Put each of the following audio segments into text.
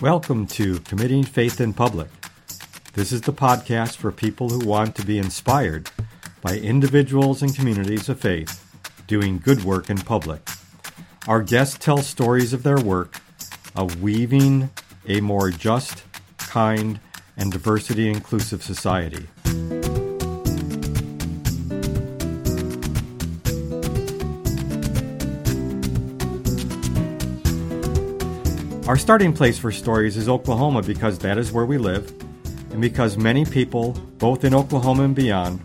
Welcome to Committing Faith in Public. This is the podcast for people who want to be inspired by individuals and communities of faith doing good work in public. Our guests tell stories of their work of weaving a more just, kind, and diversity inclusive society. Our starting place for stories is Oklahoma because that is where we live, and because many people, both in Oklahoma and beyond,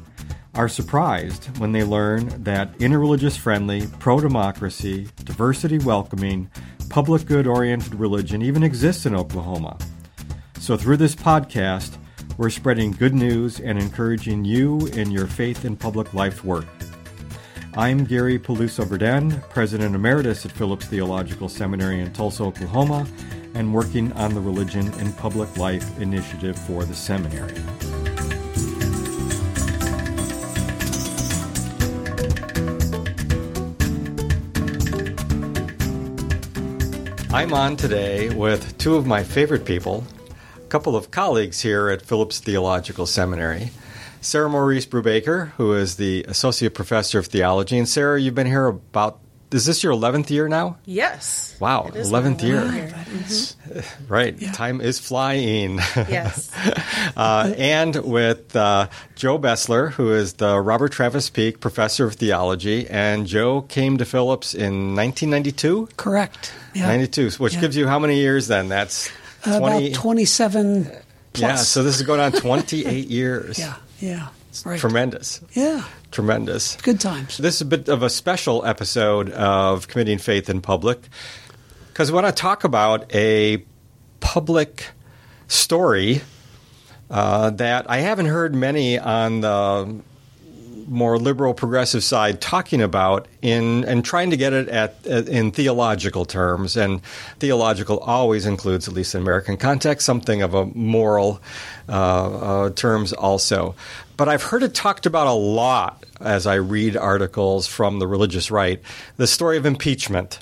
are surprised when they learn that interreligious friendly, pro democracy, diversity welcoming, public good oriented religion even exists in Oklahoma. So, through this podcast, we're spreading good news and encouraging you in your faith in public life work. I'm Gary Peluso Verdend, President Emeritus at Phillips Theological Seminary in Tulsa, Oklahoma, and working on the Religion in Public Life initiative for the seminary. I'm on today with two of my favorite people, a couple of colleagues here at Phillips Theological Seminary. Sarah Morice Brubaker, who is the Associate Professor of Theology. And Sarah, you've been here about, is this your 11th year now? Yes. Wow, 11th year. Mm-hmm. Right, yeah. time is flying. Yes. uh, and with uh, Joe Bessler, who is the Robert Travis Peak Professor of Theology. And Joe came to Phillips in 1992? Correct. Yeah. 92, which yeah. gives you how many years then? That's 20, about 27 plus. Yeah, so this is going on 28 years. Yeah. Yeah. Right. Tremendous. Yeah. Tremendous. Good times. This is a bit of a special episode of Committing Faith in Public because we want to talk about a public story uh, that I haven't heard many on the more liberal progressive side talking about in and trying to get it at, at, in theological terms. And theological always includes at least in American context something of a moral uh, uh, terms also. But I've heard it talked about a lot as I read articles from the religious right. The story of impeachment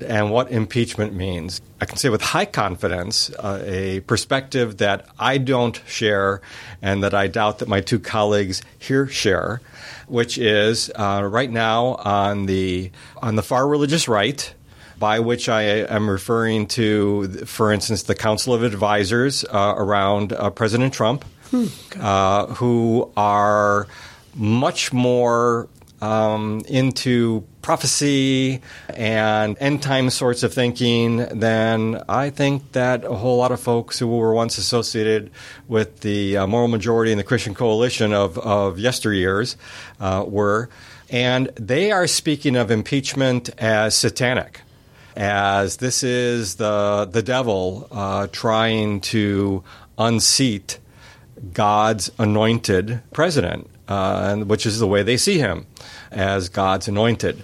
and what impeachment means. I can say with high confidence uh, a perspective that I don't share and that I doubt that my two colleagues here share which is uh, right now on the on the far religious right, by which I am referring to, for instance, the Council of Advisors uh, around uh, President Trump, hmm. uh, who are much more um, into prophecy and end time sorts of thinking, then I think that a whole lot of folks who were once associated with the uh, moral majority and the Christian coalition of, of yesteryears uh, were. And they are speaking of impeachment as satanic, as this is the, the devil uh, trying to unseat God's anointed president, uh, which is the way they see him as God's anointed.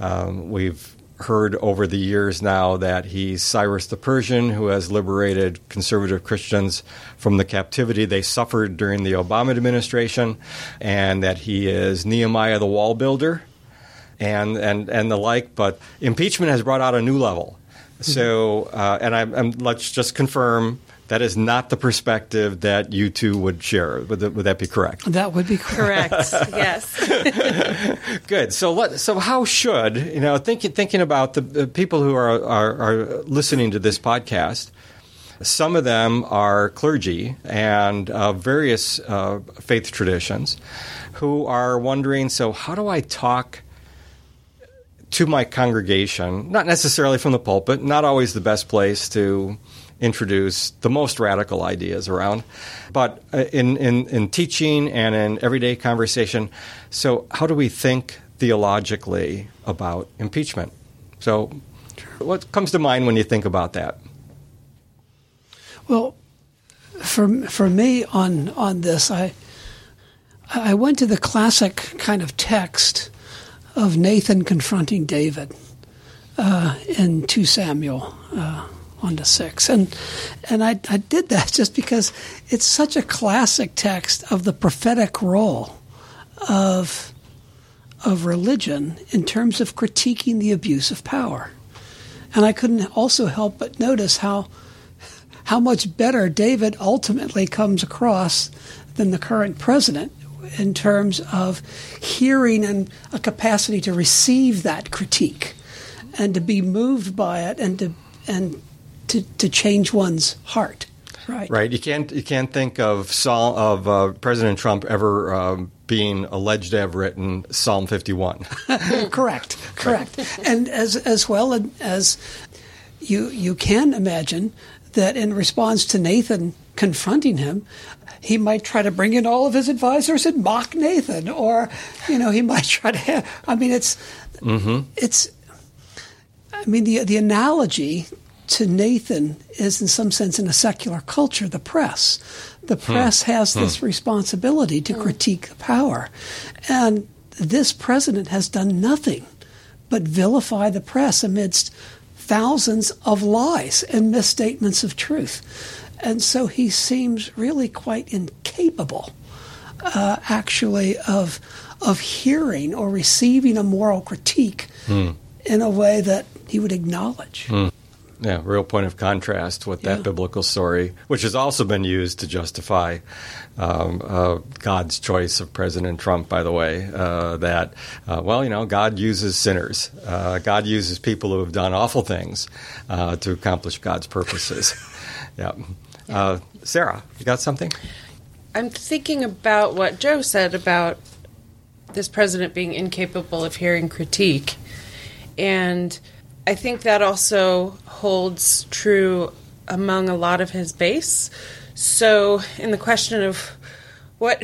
Um, we've heard over the years now that he's Cyrus the Persian, who has liberated conservative Christians from the captivity they suffered during the Obama administration, and that he is Nehemiah the wall builder, and and and the like. But impeachment has brought out a new level. So, uh, and I, I'm, let's just confirm that is not the perspective that you two would share. Would, that, would that be correct? That would be correct. correct. yes. Good. So, let, so how should you know thinking thinking about the, the people who are, are, are listening to this podcast? Some of them are clergy and uh, various uh, faith traditions who are wondering. So, how do I talk? To my congregation, not necessarily from the pulpit, not always the best place to introduce the most radical ideas around, but uh, in, in, in teaching and in everyday conversation. So, how do we think theologically about impeachment? So, what comes to mind when you think about that? Well, for for me on on this, I I went to the classic kind of text of Nathan confronting David uh, in two Samuel. Uh, one to six. And and I, I did that just because it's such a classic text of the prophetic role of of religion in terms of critiquing the abuse of power. And I couldn't also help but notice how how much better David ultimately comes across than the current president in terms of hearing and a capacity to receive that critique and to be moved by it and to and to, to change one's heart. Right. Right. You can't you can't think of Saul of uh, President Trump ever um, being alleged to have written Psalm 51. correct. Correct. and as as well as you you can imagine that in response to Nathan confronting him, he might try to bring in all of his advisors and mock Nathan, or you know he might try to. Have, I mean, it's mm-hmm. it's. I mean the the analogy to Nathan is, in some sense, in a secular culture, the press. The hmm. press hmm. has this hmm. responsibility to hmm. critique the power. And this president has done nothing but vilify the press amidst thousands of lies and misstatements of truth. And so he seems really quite incapable, uh, actually, of, of hearing or receiving a moral critique hmm. in a way that he would acknowledge. Hmm. Yeah, real point of contrast with that yeah. biblical story, which has also been used to justify um, uh, God's choice of President Trump, by the way. Uh, that, uh, well, you know, God uses sinners. Uh, God uses people who have done awful things uh, to accomplish God's purposes. yeah. Uh, Sarah, you got something? I'm thinking about what Joe said about this president being incapable of hearing critique. And I think that also holds true among a lot of his base. So, in the question of what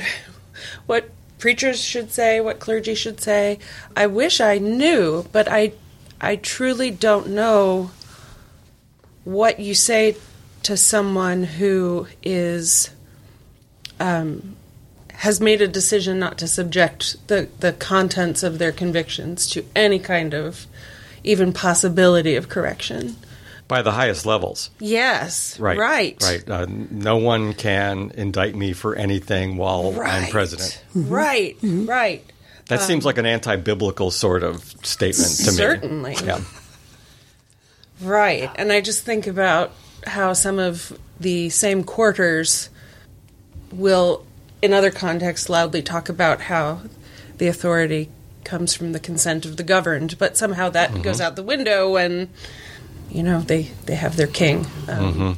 what preachers should say, what clergy should say, I wish I knew, but I I truly don't know what you say to someone who is um, has made a decision not to subject the, the contents of their convictions to any kind of even possibility of correction. By the highest levels. Yes. Right. Right. Right. Uh, no one can indict me for anything while right. I'm president. Mm-hmm. Right. Mm-hmm. Right. That um, seems like an anti biblical sort of statement to certainly. me. Certainly. Yeah. Right. And I just think about how some of the same quarters will, in other contexts, loudly talk about how the authority comes from the consent of the governed, but somehow that mm-hmm. goes out the window when you know they they have their king. Um, mm-hmm.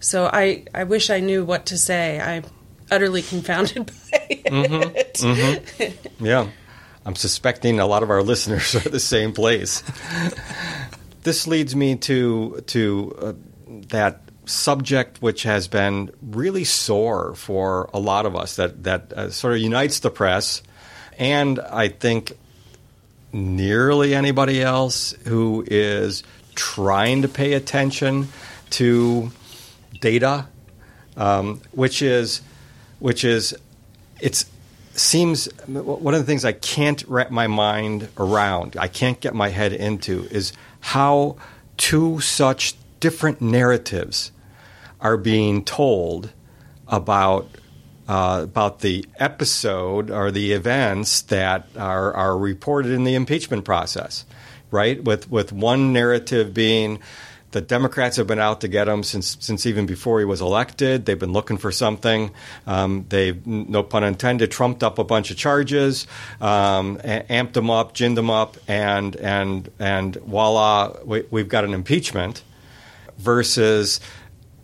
So I I wish I knew what to say. I'm utterly confounded by mm-hmm. it. Mm-hmm. Yeah, I'm suspecting a lot of our listeners are the same place. this leads me to to uh, that subject which has been really sore for a lot of us that that uh, sort of unites the press and I think nearly anybody else who is trying to pay attention to data, um, which is which is it seems one of the things I can't wrap my mind around. I can't get my head into is how two such different narratives are being told about uh, about the episode or the events that are, are reported in the impeachment process, right? With with one narrative being the Democrats have been out to get him since since even before he was elected. They've been looking for something. Um, they've, no pun intended, trumped up a bunch of charges, um, amped them up, ginned them up, and and and voila, we, we've got an impeachment. Versus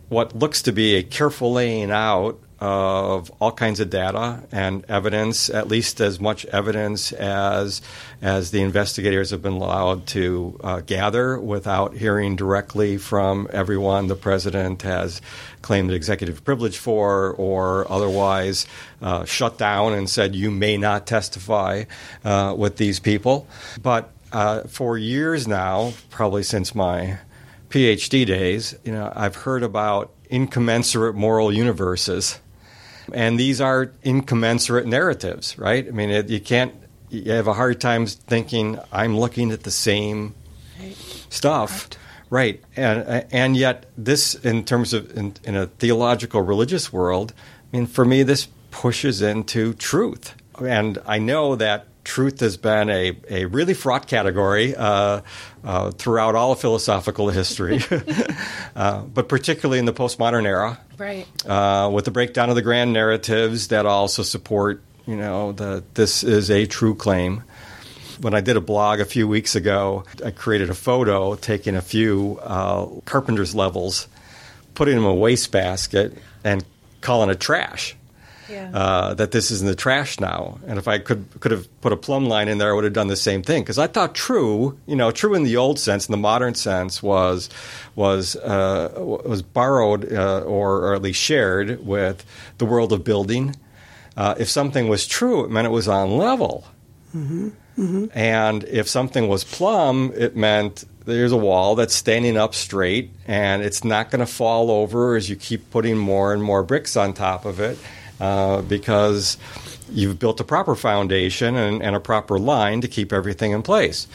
what looks to be a careful laying out of all kinds of data and evidence, at least as much evidence as as the investigators have been allowed to uh, gather without hearing directly from everyone the president has claimed executive privilege for or otherwise uh, shut down and said you may not testify uh, with these people. But uh, for years now, probably since my PhD days, you know, I've heard about incommensurate moral universes and these are incommensurate narratives, right? I mean, it, you can't, you have a hard time thinking, I'm looking at the same stuff. Right. right. And, and yet, this, in terms of in, in a theological religious world, I mean, for me, this pushes into truth. And I know that truth has been a, a really fraught category uh, uh, throughout all of philosophical history, uh, but particularly in the postmodern era. Right. Uh, with the breakdown of the grand narratives that also support, you know, that this is a true claim. When I did a blog a few weeks ago, I created a photo taking a few uh, carpenter's levels, putting them in a wastebasket, and calling it trash. Yeah. Uh, that this is in the trash now. And if I could could have put a plumb line in there, I would have done the same thing. Because I thought true, you know, true in the old sense, in the modern sense, was was uh, was borrowed uh, or, or at least shared with the world of building. Uh, if something was true, it meant it was on level. And if something was plumb, it meant there's a wall that's standing up straight and it's not going to fall over as you keep putting more and more bricks on top of it uh, because you've built a proper foundation and, and a proper line to keep everything in place.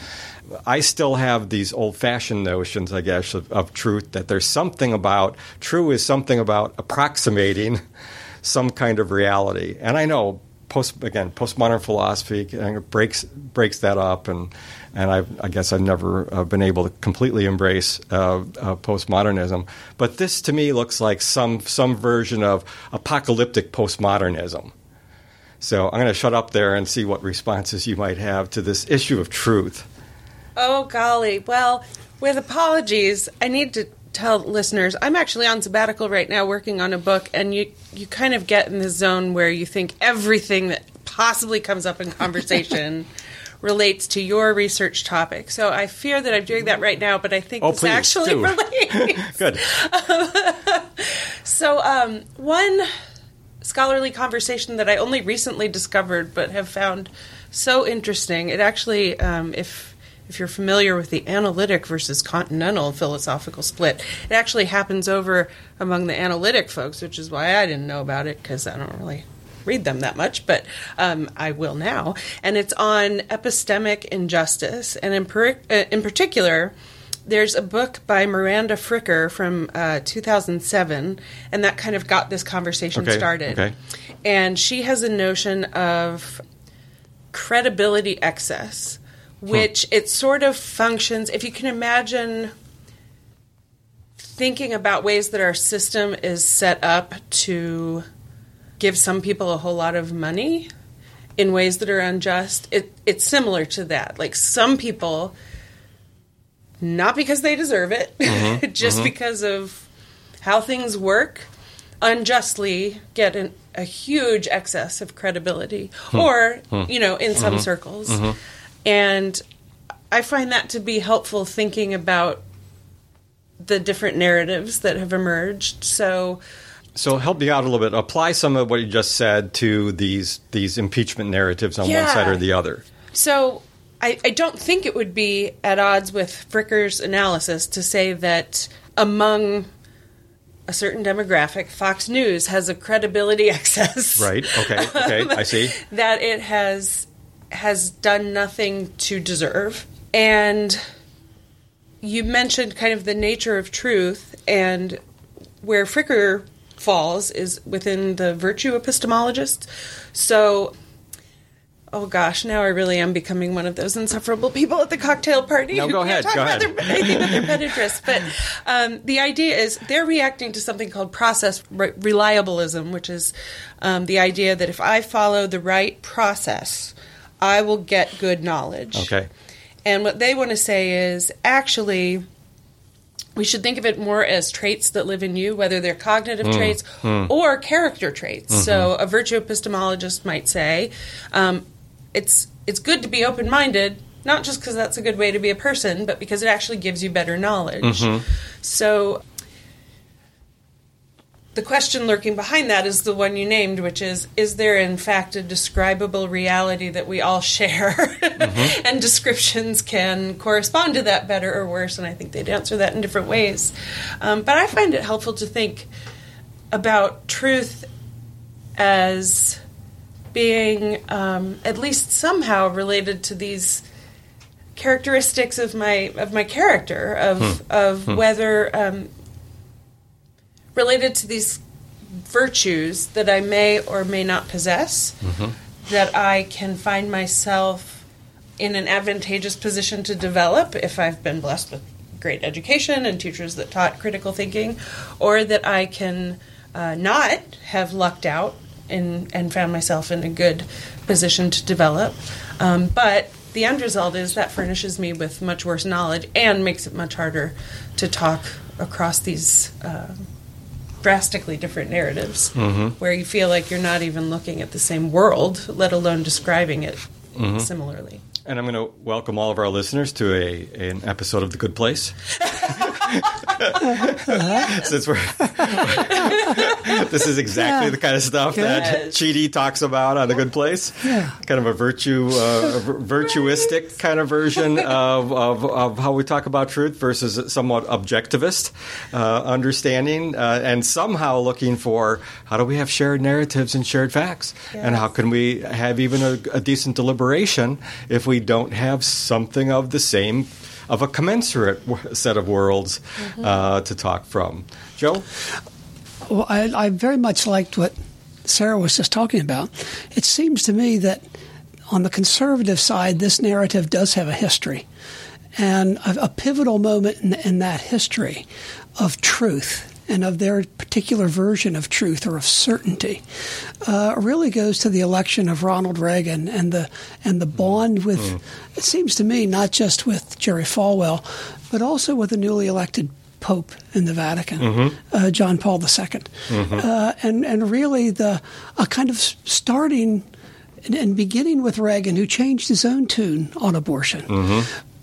I still have these old fashioned notions, I guess, of, of truth that there's something about, true is something about approximating some kind of reality. And I know post again postmodern philosophy breaks breaks that up and and I, I guess I've never uh, been able to completely embrace uh, uh, postmodernism. But this to me looks like some some version of apocalyptic postmodernism. So I'm going to shut up there and see what responses you might have to this issue of truth. Oh, golly. Well, with apologies, I need to tell listeners I'm actually on sabbatical right now working on a book, and you, you kind of get in the zone where you think everything that possibly comes up in conversation relates to your research topic. So I fear that I'm doing that right now, but I think Oh, this please, actually do. relates. good So, um, one scholarly conversation that I only recently discovered, but have found so interesting. It actually, um, if if you're familiar with the analytic versus continental philosophical split, it actually happens over among the analytic folks, which is why I didn't know about it because I don't really read them that much, but um, I will now. And it's on epistemic injustice, and in, per- uh, in particular, there's a book by Miranda Fricker from uh, 2007, and that kind of got this conversation Okay, started. okay. And she has a notion of credibility excess, which it sort of functions, if you can imagine thinking about ways that our system is set up to give some people a whole lot of money in ways that are unjust, it, it's similar to that. Like some people, not because they deserve it, mm-hmm. just mm-hmm. because of how things work, unjustly get an, a huge excess of credibility, hmm. or, hmm. you know, in some mm-hmm. circles. And I find that to be helpful thinking about the different narratives that have emerged. So, So help me out a little bit. Apply some of what you just said to these these impeachment narratives on one side or the other. So I, I don't think it would be at odds with Fricker's analysis to say that among a certain demographic, Fox News has a credibility excess. Right. Okay. Okay. I see. That it has has done nothing to deserve. And you mentioned kind of the nature of truth and where Fricker falls is within the virtue epistemologists. So Oh gosh, now I really am becoming one of those insufferable people at the cocktail party. No, who go can't ahead, talk go about ahead. Their, anything but their pet. But um, the idea is they're reacting to something called process re- reliabilism, which is um, the idea that if I follow the right process, I will get good knowledge. Okay. And what they want to say is actually, we should think of it more as traits that live in you, whether they're cognitive hmm. traits hmm. or character traits. Mm-hmm. So, a virtue epistemologist might say, um, it's it's good to be open minded, not just because that's a good way to be a person, but because it actually gives you better knowledge. Mm-hmm. So, the question lurking behind that is the one you named, which is Is there in fact a describable reality that we all share? and descriptions can correspond to that better or worse, and I think they'd answer that in different ways. Um, but I find it helpful to think about truth as being um, at least somehow related to these characteristics of my of my character of of whether um, related to these virtues that I may or may not possess that I can find myself in an advantageous position to develop if I've been blessed with great education and teachers that taught critical thinking, or that I can uh, not have lucked out and, and found myself in a good position to develop. Um, but the end result is that furnishes me with much worse knowledge and makes it much harder to talk across these uh, drastically different narratives Mm-hmm. where you feel like you're not even looking at the same world, let alone describing it Mm-hmm. similarly. And I'm going to welcome all of our listeners to a an episode of The Good Place. Since we're this is exactly Yeah. the kind of stuff that Yes. Chidi talks about on The Good Place. Yeah. Kind of a virtue, uh, a vir- virtuistic kind of version of, of, of how we talk about truth versus somewhat objectivist uh, understanding, uh, and somehow looking for how do we have shared narratives and shared facts, and how can we have even a, a decent deliberation if we don't have something of the same of a commensurate w- set of worlds uh, to talk from. Joe? Well, I, I very much liked what Sarah was just talking about. It seems to me that on the conservative side, this narrative does have a history. And a, a pivotal moment in, in that history of truth and of their particular version of truth or of certainty uh, really goes to the election of Ronald Reagan and the and the bond with it seems to me not just with Jerry Falwell but also with the newly elected Pope in the Vatican, uh, John Paul II, uh, and and really the a kind of starting and, and beginning with Reagan, who changed his own tune on abortion,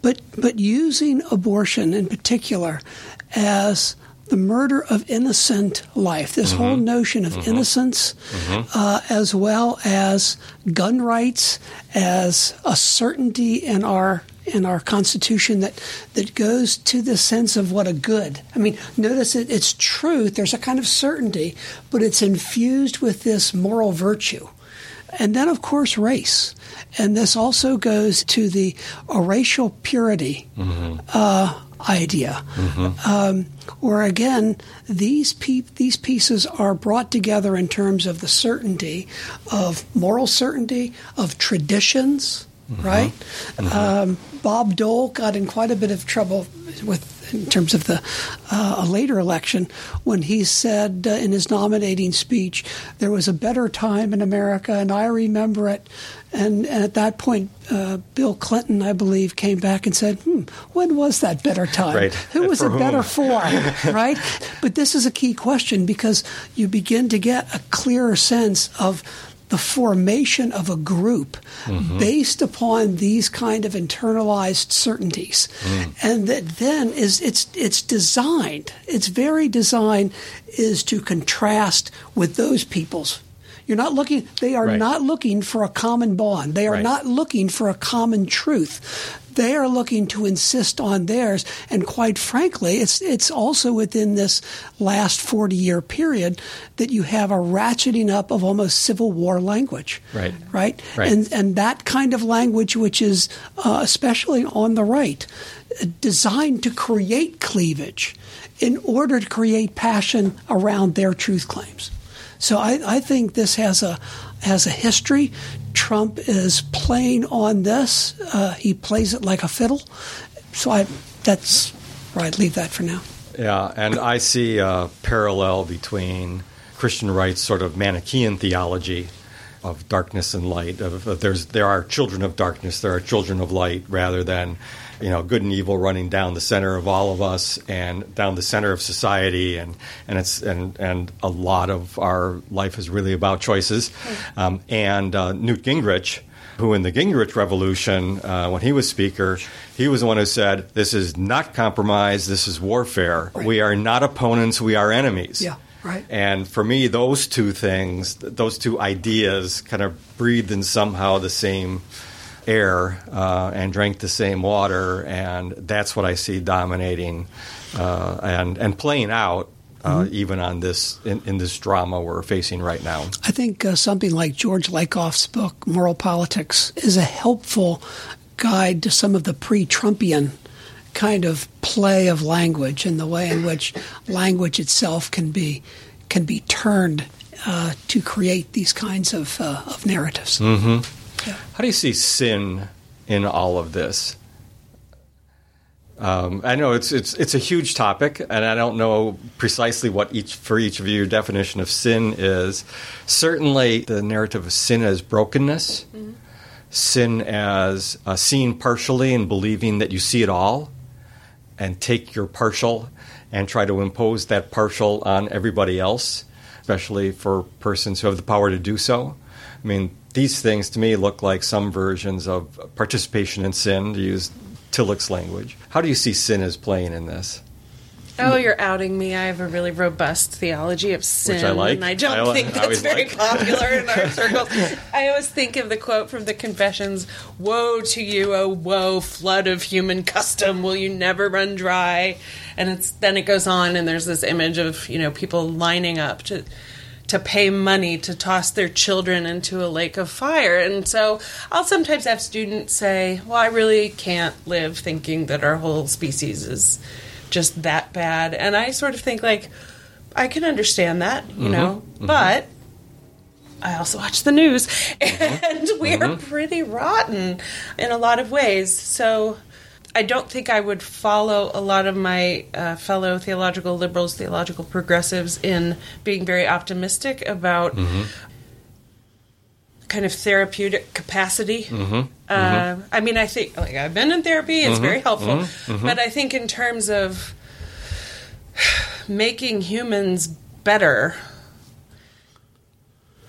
but but using abortion in particular as the murder of innocent life. This whole notion of innocence, uh, as well as gun rights, as a certainty in our in our Constitution that that goes to the sense of what a good. I mean, notice it, it's truth. There's a kind of certainty, but it's infused with this moral virtue. And then, of course, race. And this also goes to the uh, racial purity uh, idea, um, where again, these, pe- these pieces are brought together in terms of the certainty of moral certainty, of traditions, right? Um, Bob Dole got in quite a bit of trouble with in terms of the uh, a later election when he said uh, in his nominating speech there was a better time in America and I remember it. And, and at that point uh, Bill Clinton I believe came back and said hmm, when was that better time? Right. who was for it better for? Right? But this is a key question because you begin to get a clearer sense of the formation of a group mm-hmm. based upon these kind of internalized certainties. Mm. And that then is it's it's designed its very design is to contrast with those people's. You're not looking they are Right. not looking for a common bond. They are Right. not looking for a common truth they are looking to insist on theirs and quite frankly it's it's also within this last 40 year period that you have a ratcheting up of almost civil war language Right. right Right. and and that kind of language which is uh, especially on the right designed to create cleavage in order to create passion around their truth claims so I, I think this has a has a history. Trump is playing on this. Uh, he plays it like a fiddle. So I that's where I'd leave that for now. Yeah, and I see a parallel between Christian right's sort of Manichaean theology of darkness and light. Of, of there's there are children of darkness, there are children of light, rather than you know good and evil running down the center of all of us and down the center of society, and and it's and and a lot of our life is really about choices. Um, and uh, Newt Gingrich who in the Gingrich Revolution, uh, when he was Speaker, he was the one who said, This is not compromise, this is warfare. We are not opponents, we are enemies. Yeah, right. And for me, those two things, those two ideas, kind of breathed in somehow the same air uh, and drank the same water, and that's what I see dominating uh, and and playing out. Uh, Even on this in, in this drama we're facing right now, I think uh, something like George Lakoff's book, Moral Politics, is a helpful guide to some of the pre Trumpian kind of play of language and the way in which language itself can be can be turned uh, to create these kinds of, uh, of narratives. How do you see sin in all of this? Um, I know it's it's it's a huge topic, and I don't know precisely what each for each of you your definition of sin is. Certainly, the narrative of sin as brokenness, sin as uh, seeing partially and believing that you see it all, and take your partial and try to impose that partial on everybody else, especially for persons who have the power to do so. I mean, these things to me look like some versions of participation in sin, to use Tillich's language. How do you see sin as playing in this? Oh, you're outing me. I have a really robust theology of sin, Which I like. and I don't I think I that's always very like. popular in our circles. I always think of the quote from the Confessions: "Woe to you, O woe, flood of human custom! Will you never run dry?" And it's then it goes on, and there's this image of you know people lining up to to pay money to toss their children into a lake of fire. And so I'll sometimes have students say, Well, I really can't live thinking that our whole species is just that bad. And I sort of think, like, I can understand that, you mm-hmm. know, mm-hmm. but. I also watch the news, mm-hmm. and we are pretty rotten in a lot of ways. So I don't think I would follow a lot of my uh, fellow theological liberals, theological progressives, in being very optimistic about kind of therapeutic capacity. Mm-hmm. Mm-hmm. Uh, I mean, I think like I've been in therapy; it's mm-hmm. very helpful. But I think in terms of making humans better,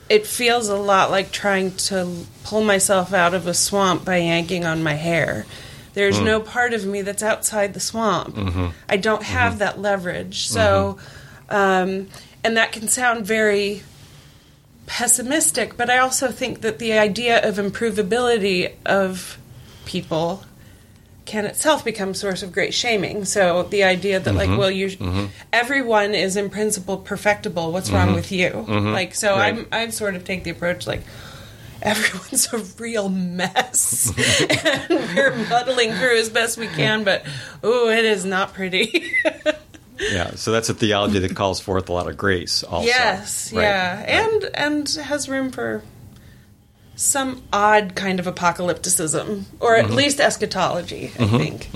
it feels a lot like trying to pull myself out of a swamp by yanking on my hair. There's mm. no part of me that's outside the swamp. I don't have that leverage. So, um, and that can sound very pessimistic, but I also think that the idea of improvability of people can itself become source of great shaming. So the idea that like, mm-hmm. well, you, mm-hmm. everyone is in principle perfectible. What's wrong mm-hmm. with you? Like, so Right. I'm I sort of take the approach like. Everyone's a real mess, and we're muddling through as best we can. But oh, it is not pretty. Yeah, so that's a theology that calls forth a lot of grace. Also, Yes, Right. yeah, and and has room for some odd kind of apocalypticism, or Mm-hmm. at least eschatology. I think,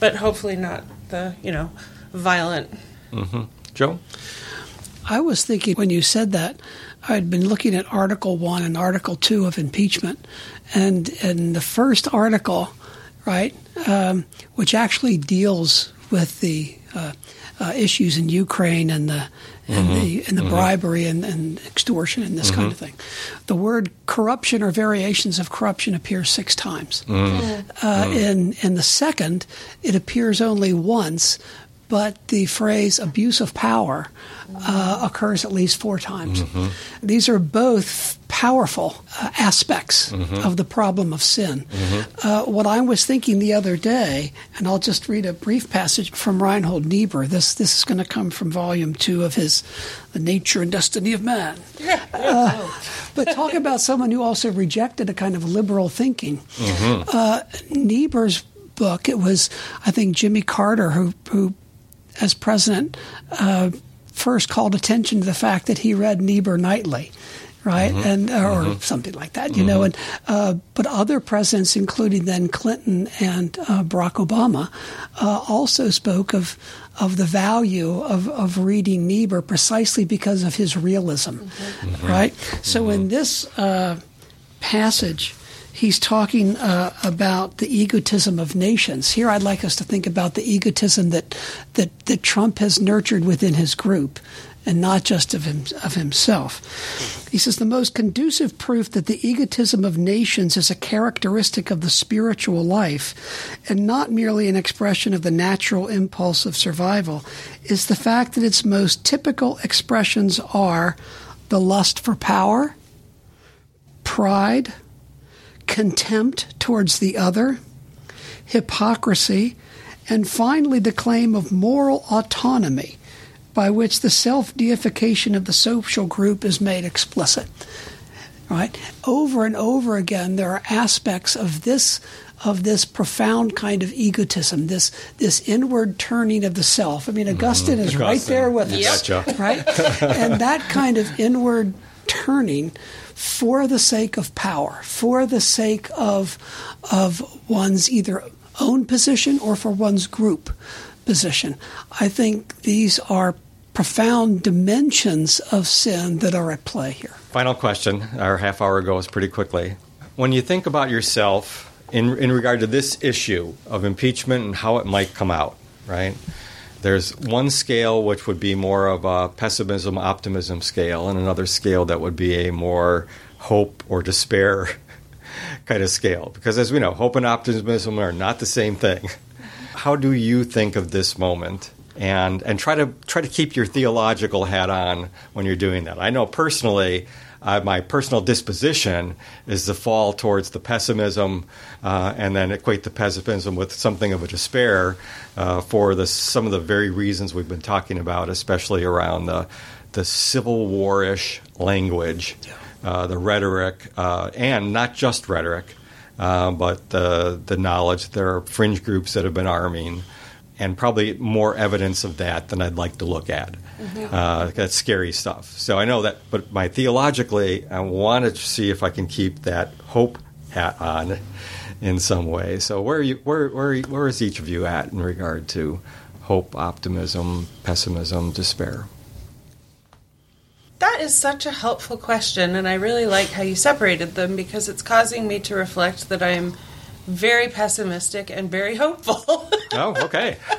but hopefully not the you know violent. Joe. I was thinking when you said that, I'd been looking at Article 1 and Article 2 of impeachment. And in the first article, right, um, which actually deals with the uh, uh, issues in Ukraine and the and the and the bribery and, and extortion and this kind of thing. The word corruption or variations of corruption appears six times. Uh, in in the second, it appears only once, but the phrase abuse of power uh, occurs at least four times. These are both powerful uh, aspects of the problem of sin. Uh, what I was thinking the other day, and I'll just read a brief passage from Reinhold Niebuhr. This this is going to come from volume two of his "The Nature and Destiny of Man." Uh, but talk about someone who also rejected a kind of liberal thinking. Uh, Niebuhr's book. It was, I think, Jimmy Carter who who as president, uh, first called attention to the fact that he read Niebuhr nightly, right, and or something like that, you know. And uh, but other presidents, including then Clinton and uh, Barack Obama, uh, also spoke of of the value of, of reading Niebuhr precisely because of his realism, right. So in this uh, passage he's talking uh, about the egotism of nations. Here, I'd like us to think about the egotism that that, that Trump has nurtured within his group, and not just of him, of himself. He says the most conducive proof that the egotism of nations is a characteristic of the spiritual life, and not merely an expression of the natural impulse of survival, is the fact that its most typical expressions are the lust for power, pride contempt towards the other, hypocrisy, and finally the claim of moral autonomy, by which the self deification of the social group is made explicit. Right? Over and over again, there are aspects of this of this profound kind of egotism, this this inward turning of the self. I mean, mm-hmm. Augustine is right there with us, right? and that kind of inward turning for the sake of power, for the sake of of one's either own position or for one's group position. I think these are profound dimensions of sin that are at play here. Final question. Our half hour goes pretty quickly. When you think about yourself in, in regard to this issue of impeachment and how it might come out, right? There's one scale which would be more of a pessimism optimism scale, and another scale that would be a more hope or despair kind of scale. Because as we know, hope and optimism are not the same thing. How do you think of this moment? And and try to try to keep your theological hat on when you're doing that. I know personally, uh, my personal disposition is to fall towards the pessimism, uh, and then equate the pessimism with something of a despair uh, for the some of the very reasons we've been talking about, especially around the the Civil War-ish language, uh, the rhetoric, uh, and not just rhetoric, uh, but the the knowledge that there are fringe groups that have been arming, and probably more evidence of that than I'd like to look at. Uh, that's scary stuff. So I know that, but my theologically, I want to see if I can keep that hope hat on in some way. So where are you? Where where where is each of you at in regard to hope, optimism, pessimism, despair? That is such a helpful question, and I really like how you separated them because it's causing me to reflect that I am very pessimistic and very hopeful, Oh, okay.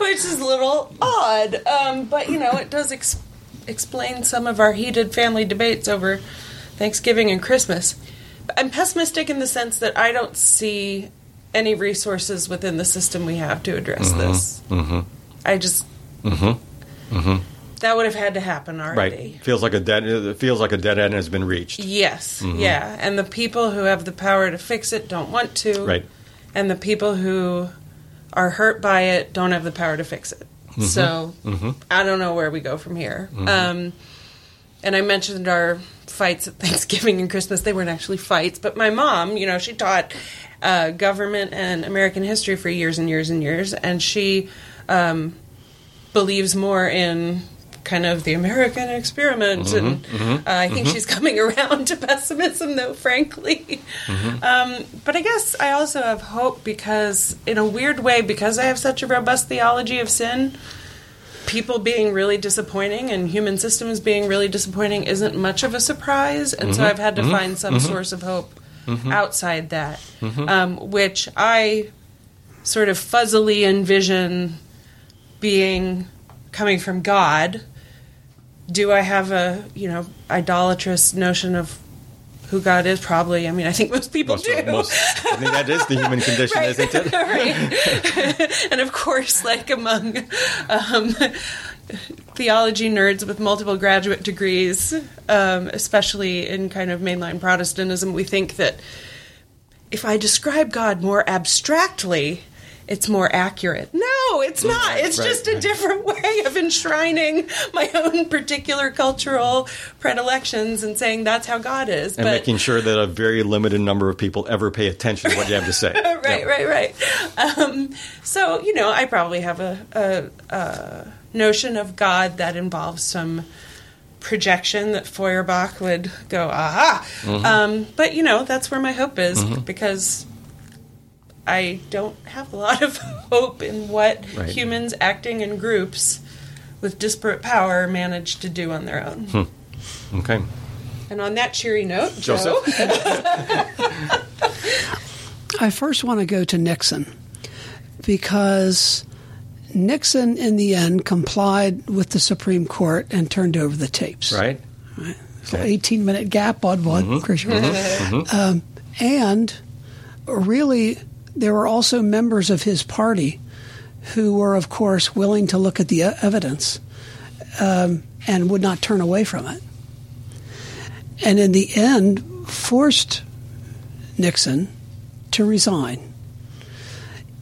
which is a little odd. Um, but, you know, it does ex- explain some of our heated family debates over Thanksgiving and Christmas. I'm pessimistic in the sense that I don't see any resources within the system we have to address this. Mm-hmm. I just. That would have had to happen already. Right. Feels like a dead. It feels like a dead end has been reached. Yes, yeah. And the people who have the power to fix it don't want to. Right. And the people who are hurt by it don't have the power to fix it. So I don't know where we go from here. Um, and I mentioned our fights at Thanksgiving and Christmas. They weren't actually fights, but my mom, you know, she taught uh, government and American history for years and years and years, and she um, believes more in kind of the American experiment, mm-hmm, and mm-hmm, uh, I think mm-hmm. she's coming around to pessimism, though, frankly. Um, but I guess I also have hope because, in a weird way, because I have such a robust theology of sin, people being really disappointing and human systems being really disappointing isn't much of a surprise, and so I've had to find some source of hope outside that, um, which I sort of fuzzily envision being coming from God. Do I have a you know idolatrous notion of who God is? Probably. I mean, I think most people Most, do. most, I mean, that is the human condition, Right. isn't it? right. and of course, like among um, theology nerds with multiple graduate degrees, um, especially in kind of mainline Protestantism, we think that if I describe God more abstractly, it's more accurate. No, it's not. It's Right, just a different way of enshrining my own particular cultural predilections and saying that's how God is. And making sure that a very limited number of people ever pay attention to what you have to say. right, right, right. Um, so you know, I probably have a, a, a notion of God that involves some projection that Feuerbach would go, aha. Mm-hmm. Um, but you know, that's where my hope is because I don't have a lot of hope in what Right. humans acting in groups with disparate power manage to do on their own. Hmm. Okay. And on that cheery note, Joseph? Joe. I first want to go to Nixon because Nixon, in the end, complied with the Supreme Court and turned over the tapes. Right? So 18 minute gap on one. Christian. Um, and really, there were also members of his party who were, of course, willing to look at the e- evidence um, and would not turn away from it. And in the end, forced Nixon to resign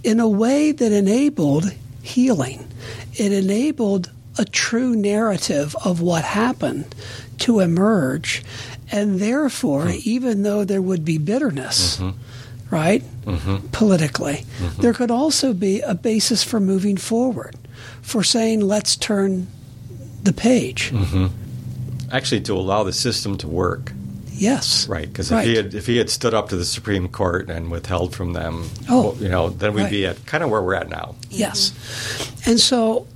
in a way that enabled healing. It enabled a true narrative of what happened to emerge. And therefore, even though there would be bitterness, right? Mm-hmm. Politically. Mm-hmm. There could also be a basis for moving forward, for saying, let's turn the page. Mm-hmm. Actually, to allow the system to work, Yes. right? Because Right. if he had if he had stood up to the Supreme Court and withheld from them, Oh, well, you know, then we'd right. be at kind of where we're at now. Yes. And so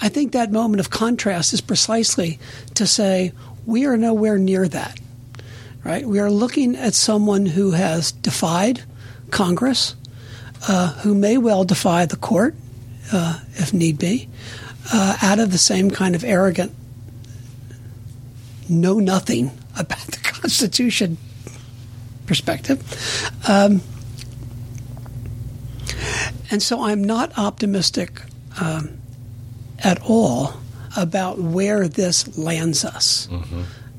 I think that moment of contrast is precisely to say we are nowhere near that. Right? We are looking at someone who has defied Congress, uh, who may well defy the court uh, if need be, uh, out of the same kind of arrogant know nothing about the Constitution perspective. Um, and so I'm not optimistic um, at all about where this lands us.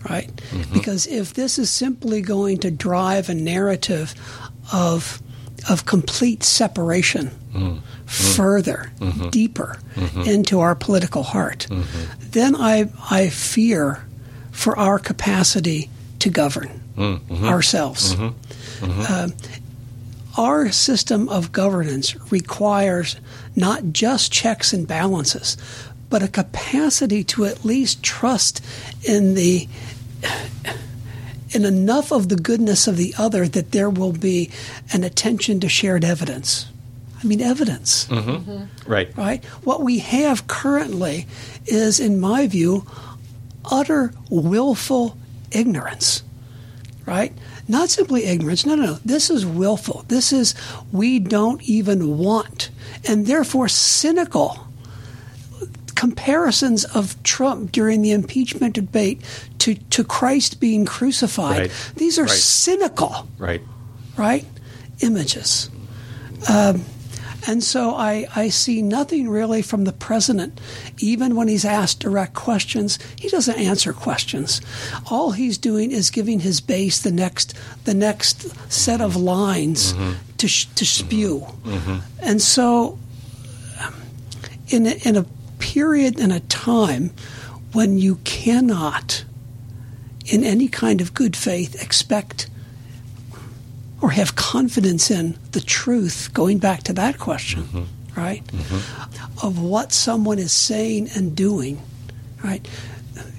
Right? Mm-hmm. Because if this is simply going to drive a narrative of of complete separation mm-hmm. Mm-hmm. further, deeper into our political heart, then I I fear for our capacity to govern ourselves. Um, our system of governance requires not just checks and balances, but a capacity to at least trust in the in enough of the goodness of the other that there will be an attention to shared evidence. I mean, evidence, mm-hmm. Mm-hmm. Right. right? What we have currently is, in my view, utter willful ignorance, right? Not simply ignorance. No, no, no. This is willful. This is we don't even want, and therefore cynical comparisons of Trump during the impeachment debate to, to Christ being crucified. Right. These are Right. cynical Right. right? Images. Um, and so I, I see nothing really from the president, even when he's asked direct questions. He doesn't answer questions. All he's doing is giving his base the next the next set of lines to sh- to spew. And so, um, in a, in a period and a time when you cannot, in any kind of good faith, expect or have confidence in the truth, going back to that question, mm-hmm. right? Mm-hmm. Of what someone is saying and doing, right?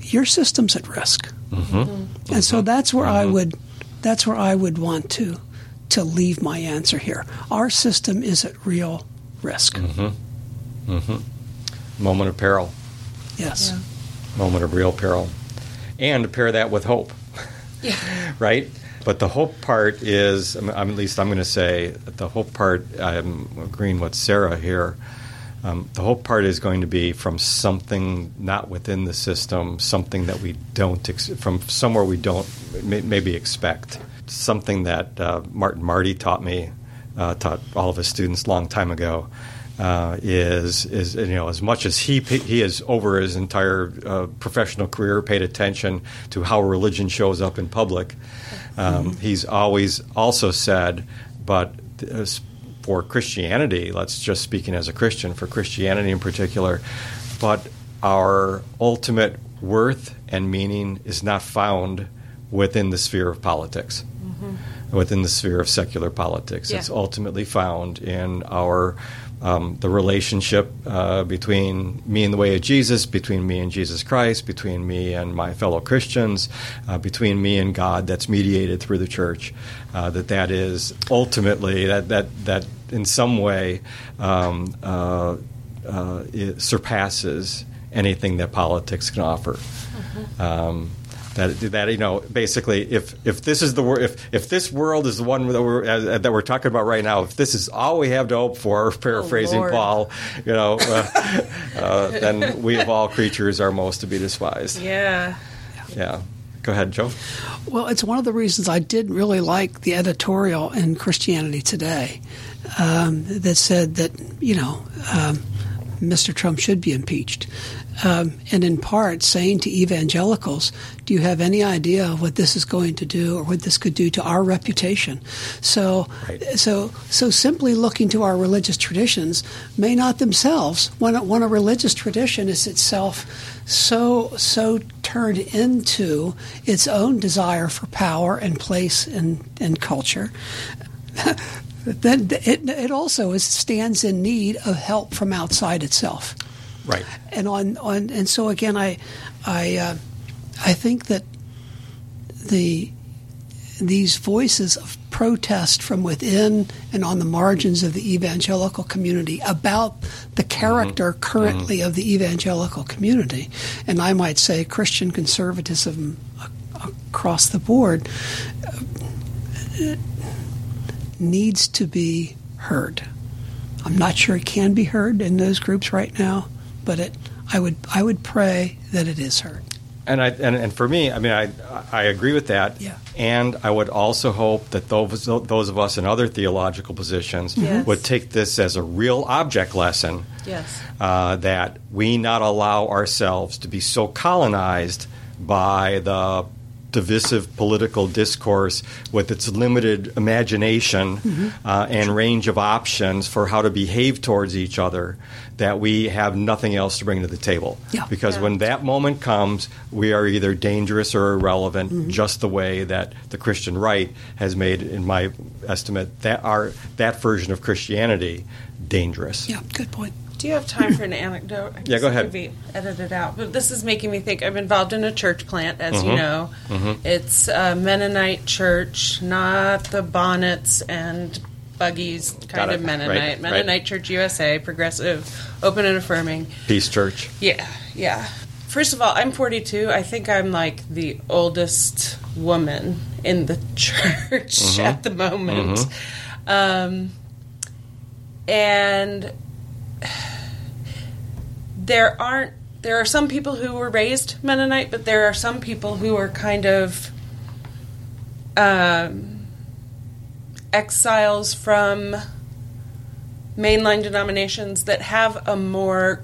Your system's at risk. Mm-hmm. And so that's where I would that's where I would want to to leave my answer here. Our system is at real risk. Moment of peril. Yes. moment of real peril, and to pair that with hope. Yeah. right? But the hope part is, I'm, I'm- at least I'm going to say, the hope part, I'm agreeing with Sarah here. Um, the hope part is going to be from something not within the system, something that we don't, ex- from somewhere we don't may, maybe expect. Something that uh, Martin Marty taught me, uh, taught all of his students a long time ago, uh, is is you know as much as he he has over his entire uh, professional career paid attention to how religion shows up in public. Um, He's always also said, but as for Christianity, let's just speaking as a Christian for Christianity in particular, but our ultimate worth and meaning is not found within the sphere of politics within the sphere of secular politics. Yeah. It's ultimately found in our um, the relationship uh, between me and the way of Jesus, between me and Jesus Christ, between me and my fellow Christians, uh, between me and God. That's mediated through the church. Uh, that that is ultimately that that that in some way um, uh, uh, it surpasses anything that politics can offer. Um, that that you know basically if if this is the wor- if if this world is the one that we're uh, that we're talking about right now if this is all we have to hope for paraphrasing Lord. Paul you know uh, uh, then we of all creatures are most to be despised Yeah. yeah go ahead Joe Well, it's one of the reasons I did really like the editorial in Christianity Today um, that said that, you know, um, Mr. Trump should be impeached. Um, and in part saying to evangelicals, do you have any idea what this is going to do or what this could do to our reputation? So, Right. so, so simply looking to our religious traditions may not themselves, when a, when a religious tradition is itself so so turned into its own desire for power and place and, and culture, then it, it also is, stands in need of help from outside itself. Right. And on, on and so again, I I uh, I think that the these voices of protest from within and on the margins of the evangelical community about the character Mm-hmm. currently of the evangelical community, and I might say Christian conservatism across the board, uh, needs to be heard. I'm not sure it can be heard in those groups right now, but it, I would I would pray that it is heard. And I and, and for me, I mean, I I agree with that. Yeah. And I would also hope that those those of us in other theological positions Yes. would take this as a real object lesson. Yes. Uh, that we not allow ourselves to be so colonized by the divisive political discourse with its limited imagination uh, and range of options for how to behave towards each other that we have nothing else to bring to the table. Yeah. Because Yeah. when that moment comes, we are either dangerous or irrelevant, just the way that the Christian right has made, in my estimate, that our that version of Christianity dangerous. Yeah, good point. Do you have time for an anecdote? I Yeah, go it ahead. could be edited out, but this is making me think. I'm involved in a church plant, as Mm-hmm. you know. It's a Mennonite church, not the bonnets and buggies kind of. Mennonite. Right, right. Mennonite Church USA, progressive, open and affirming. Peace Church. Yeah, yeah. First of all, I'm 42. I think I'm like the oldest woman in the church at the moment. Um, and there aren't there are some people who were raised Mennonite, but there are some people who are kind of um, exiles from mainline denominations that have a more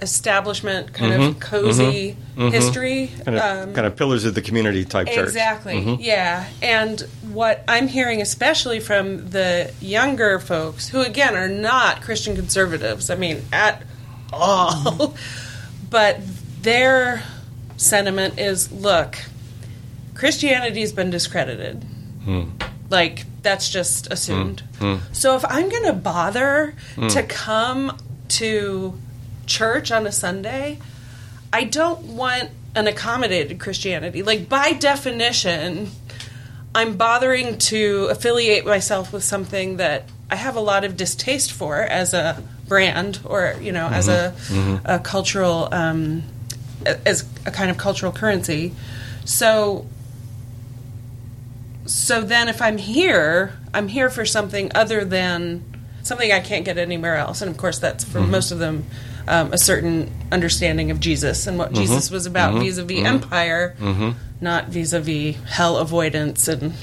establishment kind of cozy history. Kind of, Um, kind of pillars of the community type church. Exactly. Yeah. And what I'm hearing, especially from the younger folks, who again are not Christian conservatives, I mean, at Oh. all, but their sentiment is look, Christianity's been discredited. Hmm. Like, that's just assumed. Hmm. Hmm. So if I'm going to bother to come to church on a Sunday, I don't want an accommodated Christianity. Like, by definition, I'm bothering to affiliate myself with something that I have a lot of distaste for as a brand or, you know, as a, mm-hmm. Mm-hmm. a cultural, um, as a kind of cultural currency. So, so then if I'm here, I'm here for something other than something I can't get anywhere else. And of course, that's for mm-hmm. most of them um, a certain understanding of Jesus and what Jesus was about vis a vis empire, not vis a vis hell avoidance and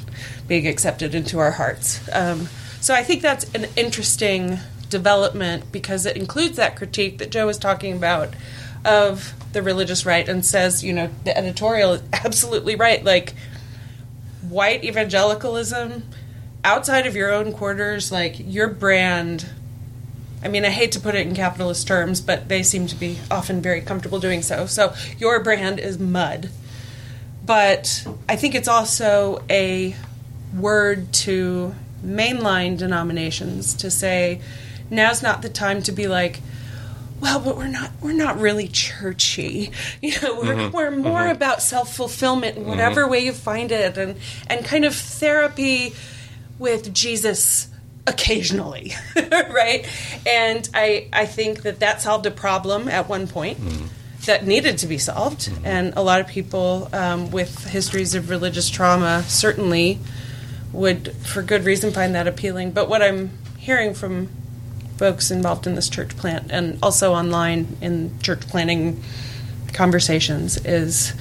being accepted into our hearts. Um, so I think that's an interesting development because it includes that critique that Joe was talking about of the religious right and says, you know, the editorial is absolutely right. Like, white evangelicalism outside of your own quarters, like your brand. I mean, I hate to put it in capitalist terms, but they seem to be often very comfortable doing so. So your brand is mud. But I think it's also a word to mainline denominations to say now's not the time to be like well but we're not we're not really churchy. You know we're, mm-hmm. we're mm-hmm. more about self-fulfillment in whatever mm-hmm. way you find it and and kind of therapy with jesus occasionally right? And i i think that that solved a problem at one point that needed to be solved. And a lot of people um, with histories of religious trauma certainly would for good reason find that appealing. But what i'm hearing from folks involved in this church plant and also online in church planning conversations is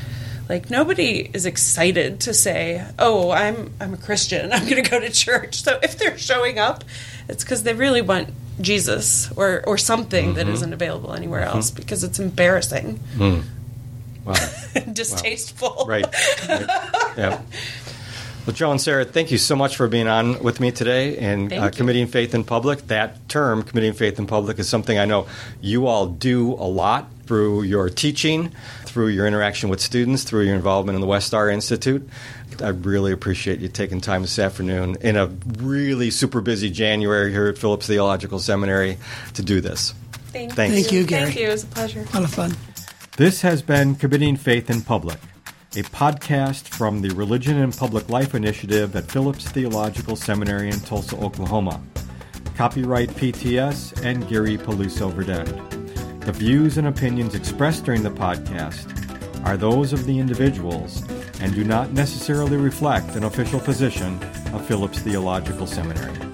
like nobody is excited to say, "Oh, I'm I'm a Christian. I'm going to go to church." So if they're showing up, it's because they really want Jesus or or something that mm-hmm. isn't available anywhere mm-hmm. else because it's embarrassing, mm. Wow. distasteful. Right. right. Yeah. Well, Joe and Sarah, thank you so much for being on with me today and Thank uh, committing faith in public. That term, committing faith in public, is something I know you all do a lot through your teaching, through your interaction with students, through your involvement in the Westar Institute. I really appreciate you taking time this afternoon in a really super busy January here at Phillips Theological Seminary to do this. Thank, Thanks. Thank you, Gary. Thank you. It was a pleasure. A lot of fun. This has been Committing Faith in Public, a podcast from the Religion and Public Life Initiative at Phillips Theological Seminary in Tulsa, Oklahoma. Copyright PTS and Gary Peluso Verdend. The views and opinions expressed during the podcast are those of the individuals and do not necessarily reflect an official position of Phillips Theological Seminary.